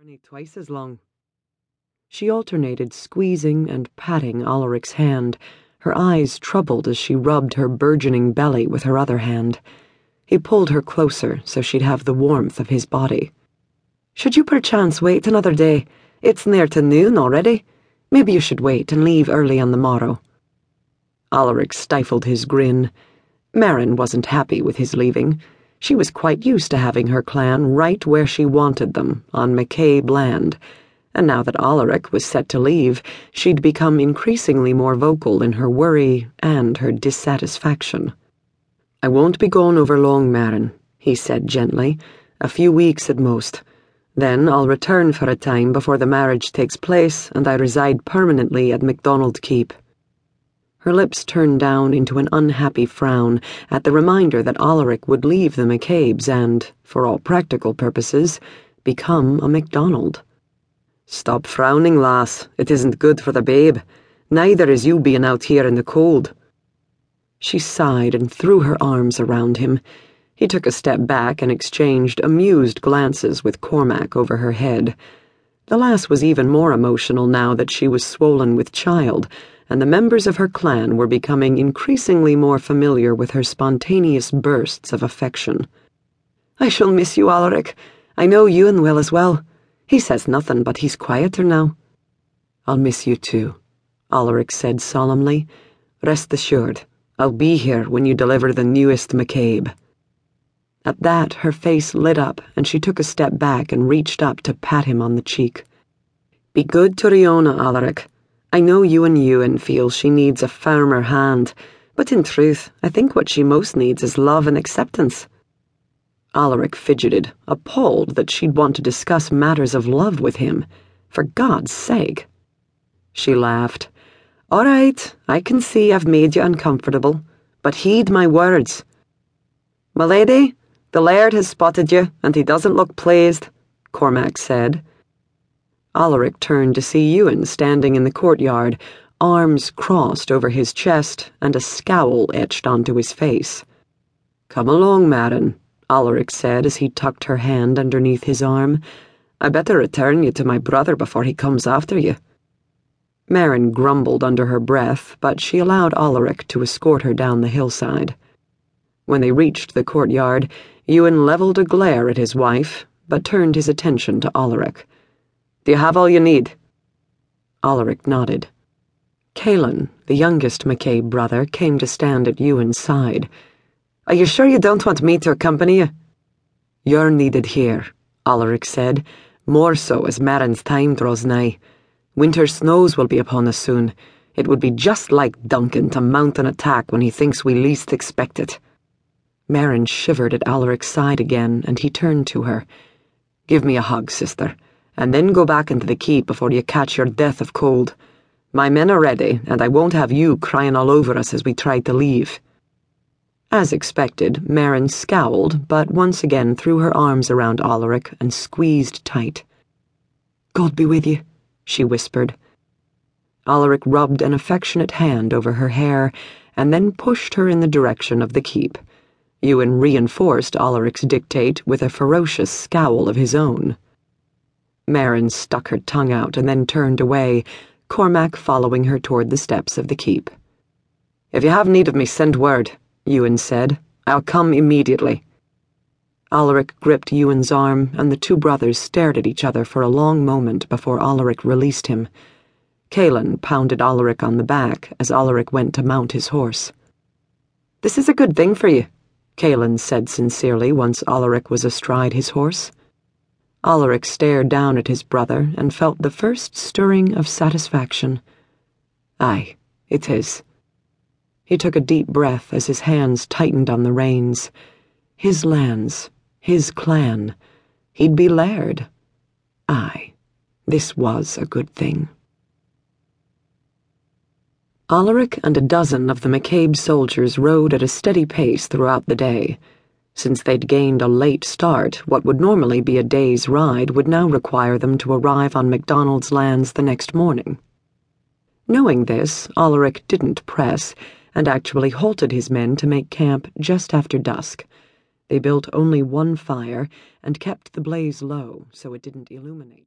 journey twice as long. She alternated squeezing and patting Alaric's hand, her eyes troubled as she rubbed her burgeoning belly with her other hand. He pulled her closer so she'd have the warmth of his body. Should you perchance wait another day? It's near to noon already. Maybe you should wait and leave early on the morrow. Alaric stifled his grin. Mairin wasn't happy with his leaving. She was quite used to having her clan right where she wanted them, on McCabe land, and now that Alaric was set to leave, she'd become increasingly more vocal in her worry and her dissatisfaction. I won't be gone over long, Mairin, he said gently, a few weeks at most. Then I'll return for a time before the marriage takes place and I reside permanently at McDonald Keep. Her lips turned down into an unhappy frown at the reminder that Alaric would leave the McCabes and, for all practical purposes, become a McDonald. Stop frowning, lass. It isn't good for the babe. Neither is you being out here in the cold. She sighed and threw her arms around him. He took a step back and exchanged amused glances with Cormac over her head. The lass was even more emotional now that she was swollen with child and the members of her clan were becoming increasingly more familiar with her spontaneous bursts of affection. I shall miss you, Alaric. I know Ewan will as well. He says nothing, but he's quieter now. I'll miss you too, Alaric said solemnly. Rest assured, I'll be here when you deliver the newest McCabe. At that, her face lit up, and she took a step back and reached up to pat him on the cheek. Be good to Rionna, Alaric. I know you and Ewan feel she needs a firmer hand, but in truth, I think what she most needs is love and acceptance. Alaric fidgeted, appalled that she'd want to discuss matters of love with him. For God's sake. She laughed. All right, I can see I've made you uncomfortable, but heed my words. My lady, the laird has spotted you, and he doesn't look pleased, Cormac said. Alaric turned to see Ewan standing in the courtyard, arms crossed over his chest and a scowl etched onto his face. Come along, Mairin, Alaric said as he tucked her hand underneath his arm. I better return you to my brother before he comes after you. Mairin grumbled under her breath, but she allowed Alaric to escort her down the hillside. When they reached the courtyard, Ewan levelled a glare at his wife, but turned his attention to Alaric. Do you have all you need? Alaric nodded. Caelen, the youngest McCabe brother, came to stand at Ewan's side. Are you sure you don't want me to accompany you? You're needed here, Alaric said, more so as Mairin's time draws nigh. Winter snows will be upon us soon. It would be just like Duncan to mount an attack when he thinks we least expect it. Mairin shivered at Alaric's side again, and he turned to her. Give me a hug, sister and then go back into the keep before you catch your death of cold. My men are ready, and I won't have you crying all over us as we try to leave. As expected, Mairin scowled, but once again threw her arms around Alaric and squeezed tight. God be with you, she whispered. Alaric rubbed an affectionate hand over her hair and then pushed her in the direction of the keep. Ewan reinforced Alaric's dictate with a ferocious scowl of his own. Mairin stuck her tongue out and then turned away, Cormac following her toward the steps of the keep. If you have need of me, send word, Ewan said. I'll come immediately. Alaric gripped Ewan's arm, and the two brothers stared at each other for a long moment before Alaric released him. Caelen pounded Alaric on the back as Alaric went to mount his horse. This is a good thing for you, Caelen said sincerely once Alaric was astride his horse. Alaric stared down at his brother and felt the first stirring of satisfaction. Aye, it is. his. He took a deep breath as his hands tightened on the reins. His lands, his clan. He'd be laird. Aye, this was a good thing. Alaric and a dozen of the McCabe soldiers rode at a steady pace throughout the day. Since they'd gained a late start, what would normally be a day's ride would now require them to arrive on McDonald's lands the next morning. Knowing this, Alaric didn't press, and actually halted his men to make camp just after dusk. They built only one fire and kept the blaze low so it didn't illuminate.